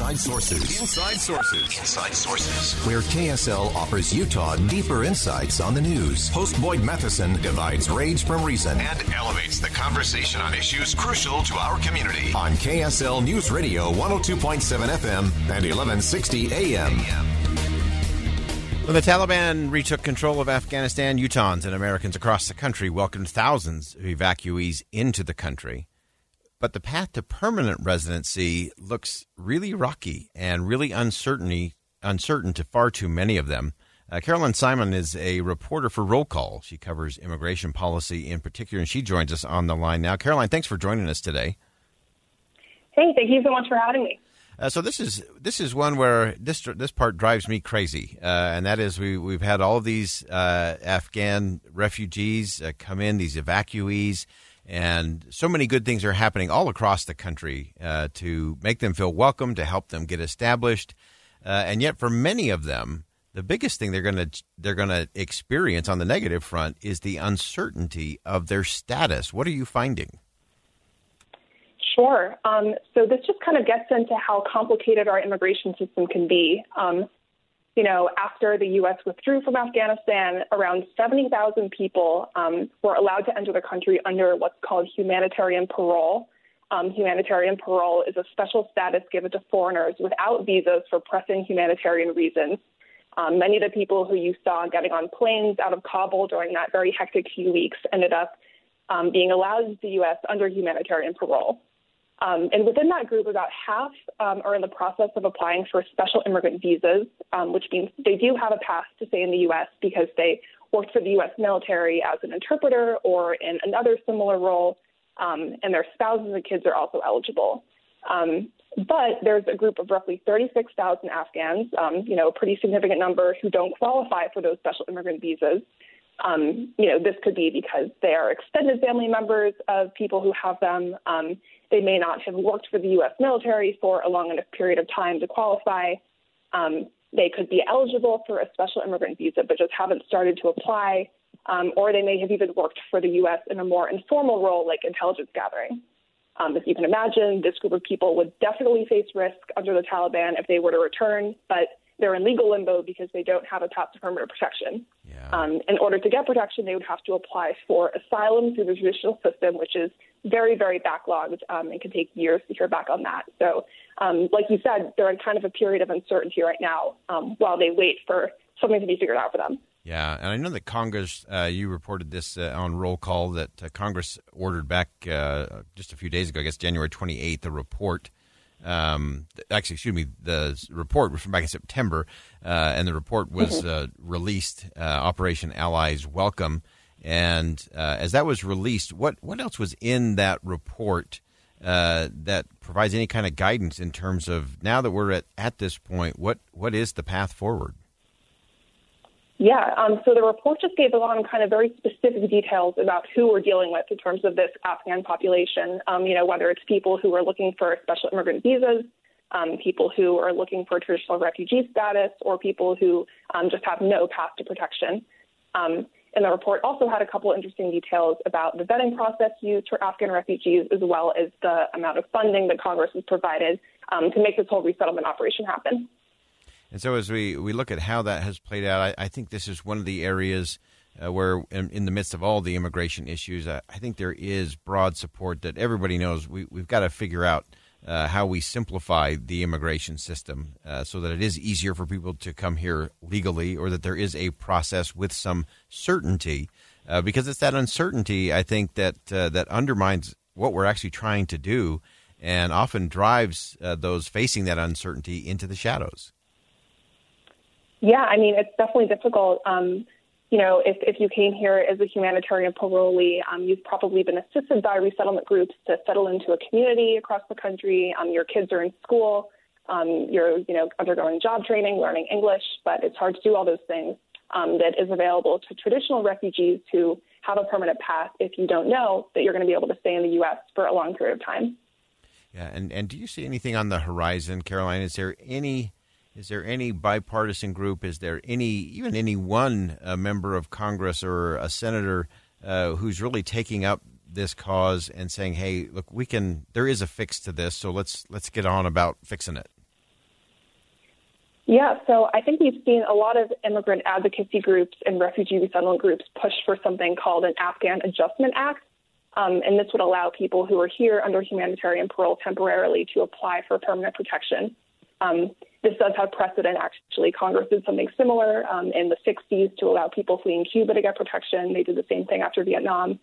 Inside Sources. Inside Sources. Inside Sources. Where KSL offers Utah deeper insights on the news. Host Boyd Matheson divides rage from reason and elevates the conversation on issues crucial to our community. On KSL News Radio 102.7 FM and 1160 AM. When the Taliban retook control of Afghanistan, Utahns and Americans across the country welcomed thousands of evacuees into the country. But the path to permanent residency looks really rocky and really uncertainty, uncertain to far too many of them. Uh, Caroline Simon is a reporter for Roll Call. She covers immigration policy in particular, and she joins us on the line now. Caroline, thanks for joining us today. Hey, thank you so much for having me. Uh, so this is this is one where this this part drives me crazy, uh, and that is we we've had all these uh, Afghan refugees uh, come in, these evacuees, and so many good things are happening all across the country uh, to make them feel welcome, to help them get established, uh, and yet for many of them, the biggest thing they're going to they're going to experience on the negative front is the uncertainty of their status. What are you finding? Sure. Um, so this just kind of gets into how complicated our immigration system can be. Um, you know, after the U.S. withdrew from Afghanistan, around 70,000 people um, were allowed to enter the country under what's called humanitarian parole. Um, humanitarian parole is a special status given to foreigners without visas for pressing humanitarian reasons. Um, many of the people who you saw getting on planes out of Kabul during that very hectic few weeks ended up um, being allowed into the U.S. under humanitarian parole. Um, and within that group, about half um, are in the process of applying for special immigrant visas, um, which means they do have a path to stay in the U.S. because they worked for the U.S. military as an interpreter or in another similar role, um, and their spouses and kids are also eligible. Um, but there's a group of roughly 36,000 Afghans, um, you know, a pretty significant number who don't qualify for those special immigrant visas. Um, you know, this could be because they are extended family members of people who have them. Um, they may not have worked for the U.S. military for a long enough period of time to qualify. Um, they could be eligible for a special immigrant visa, but just haven't started to apply. Um, or they may have even worked for the U.S. in a more informal role like intelligence gathering. Um, as you can imagine, this group of people would definitely face risk under the Taliban if they were to return, but they're in legal limbo because they don't have a path to permanent protection. Yeah. Um, in order to get protection, they would have to apply for asylum through the judicial system, which is very, very backlogged um, and can take years to hear back on that. So, um, like you said, they're in kind of a period of uncertainty right now um, while they wait for something to be figured out for them. Yeah, and I know that Congress, uh, you reported this uh, on Roll Call that uh, Congress ordered back uh, just a few days ago, I guess January 28th, a report um, actually, excuse me, the report was from back in September, uh, and the report was uh, released. Uh, Operation Allies Welcome, and uh, as that was released, what what else was in that report uh, that provides any kind of guidance in terms of now that we're at at this point, what what is the path forward? Yeah, um, so the report just gave a lot of kind of very specific details about who we're dealing with in terms of this Afghan population. Um, you know, whether it's people who are looking for special immigrant visas, um, people who are looking for traditional refugee status, or people who um, just have no path to protection. Um, and the report also had a couple interesting details about the vetting process used for Afghan refugees, as well as the amount of funding that Congress has provided um, to make this whole resettlement operation happen. And so, as we, we look at how that has played out, I, I think this is one of the areas uh, where, in, in, the midst of all the immigration issues, uh, I think there is broad support that everybody knows we, we've got to figure out uh, how we simplify the immigration system uh, so that it is easier for people to come here legally or that there is a process with some certainty. uh, because it's that uncertainty I think that uh, that undermines what we're actually trying to do, and often drives uh, those facing that uncertainty into the shadows. Yeah, I mean it's definitely difficult. Um, you know, if, if you came here as a humanitarian parolee, um, you've probably been assisted by resettlement groups to settle into a community across the country. Um, your kids are in school. Um, you're, you know, undergoing job training, learning English, but it's hard to do all those things um, that is available to traditional refugees who have a permanent path if you don't know that you're going to be able to stay in the U.S. for a long period of time. Yeah, and, and do you see anything on the horizon, Caroline? Is there any is there any bipartisan group? Is there any even any one uh, member of Congress or a senator uh, who's really taking up this cause and saying, "Hey, look, we can. There is a fix to this, so let's let's get on about fixing it." Yeah, so I think we've seen a lot of immigrant advocacy groups and refugee resettlement groups push for something called an Afghan Adjustment Act. Um, and this would allow people who are here under humanitarian parole temporarily to apply for permanent protection. Um, this does have precedent, actually. Congress did something similar um, in the 60s to allow people fleeing Cuba to get protection. They did the same thing after Vietnam.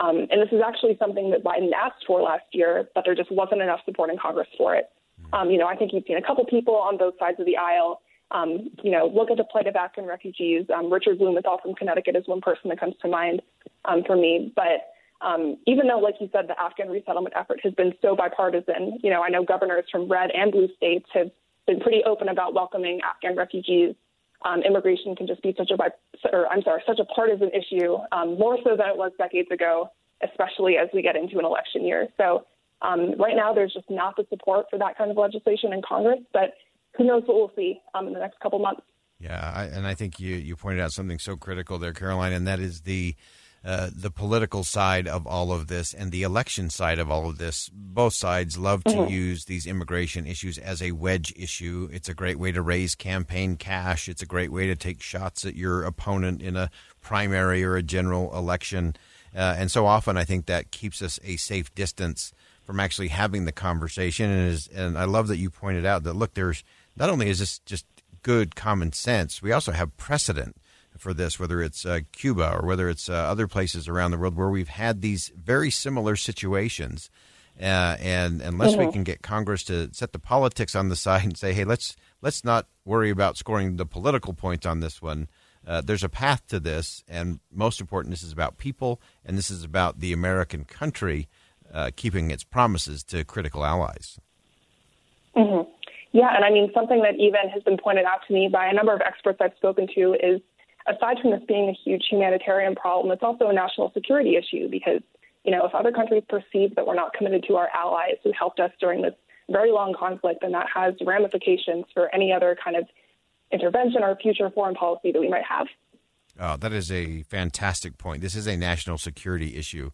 Um, and this is actually something that Biden asked for last year, but there just wasn't enough support in Congress for it. Um, you know, I think you've seen a couple people on both sides of the aisle. Um, you know, look at the plight of Afghan refugees. Um, Richard Blumenthal from Connecticut is one person that comes to mind um, for me. But um, even though, like you said, the Afghan resettlement effort has been so bipartisan, you know, I know governors from red and blue states have been pretty open about welcoming Afghan refugees. Um, immigration can just be such a, or I'm sorry, such a partisan issue, um, more so than it was decades ago, especially as we get into an election year. So um, right now, there's just not the support for that kind of legislation in Congress, but who knows what we'll see um, in the next couple months. Yeah, I, and I think you, you pointed out something so critical there, Caroline, and that is the uh, the political side of all of this and the election side of all of this. Both sides love to mm-hmm. use these immigration issues as a wedge issue. It's a great way to raise campaign cash. It's a great way to take shots at your opponent in a primary or a general election. Uh, and so often, I think that keeps us a safe distance from actually having the conversation. And, is, and I love that you pointed out that look, there's not only is this just good common sense, we also have precedent for this, whether it's uh, Cuba or whether it's uh, other places around the world where we've had these very similar situations. Uh, and unless mm-hmm. we can get Congress to set the politics on the side and say, "Hey, let's let's not worry about scoring the political points on this one," uh, there's a path to this, and most important, this is about people, and this is about the American country uh, keeping its promises to critical allies. Mm-hmm. Yeah, and I mean something that even has been pointed out to me by a number of experts I've spoken to is aside from this being a huge humanitarian problem, it's also a national security issue because, you know, if other countries perceive that we're not committed to our allies who helped us during this very long conflict, then that has ramifications for any other kind of intervention or future foreign policy that we might have. Oh, that is a fantastic point. This is a national security issue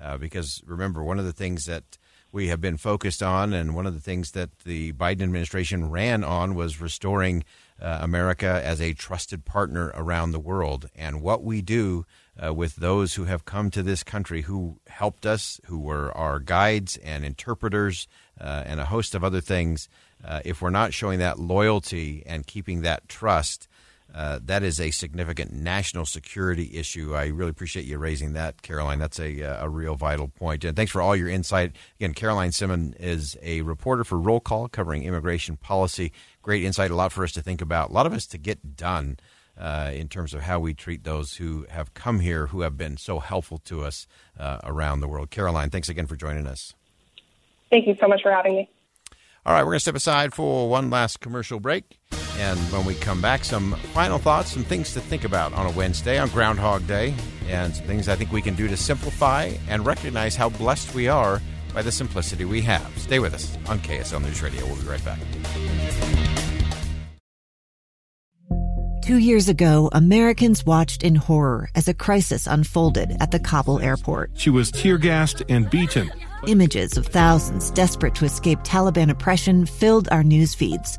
uh, because remember, one of the things that we have been focused on, and one of the things that the Biden administration ran on was restoring uh, America as a trusted partner around the world. And what we do uh, with those who have come to this country who helped us, who were our guides and interpreters, uh, and a host of other things, uh, if we're not showing that loyalty and keeping that trust, uh, that is a significant national security issue. I really appreciate you raising that, Caroline. That's a, uh, a real vital point. And thanks for all your insight. Again, Caroline Simon is a reporter for Roll Call covering immigration policy. Great insight, a lot for us to think about, a lot of us to get done. Uh, in terms of how we treat those who have come here, who have been so helpful to us uh, around the world. Caroline, thanks again for joining us. Thank you so much for having me. All right, we're going to step aside for one last commercial break. And when we come back, some final thoughts, some things to think about on a Wednesday, on Groundhog Day, and some things I think we can do to simplify and recognize how blessed we are by the simplicity we have. Stay with us on KSL News Radio. We'll be right back. Two years ago, Americans watched in horror as a crisis unfolded at the Kabul airport. She was tear gassed and beaten. Images of thousands desperate to escape Taliban oppression filled our news feeds.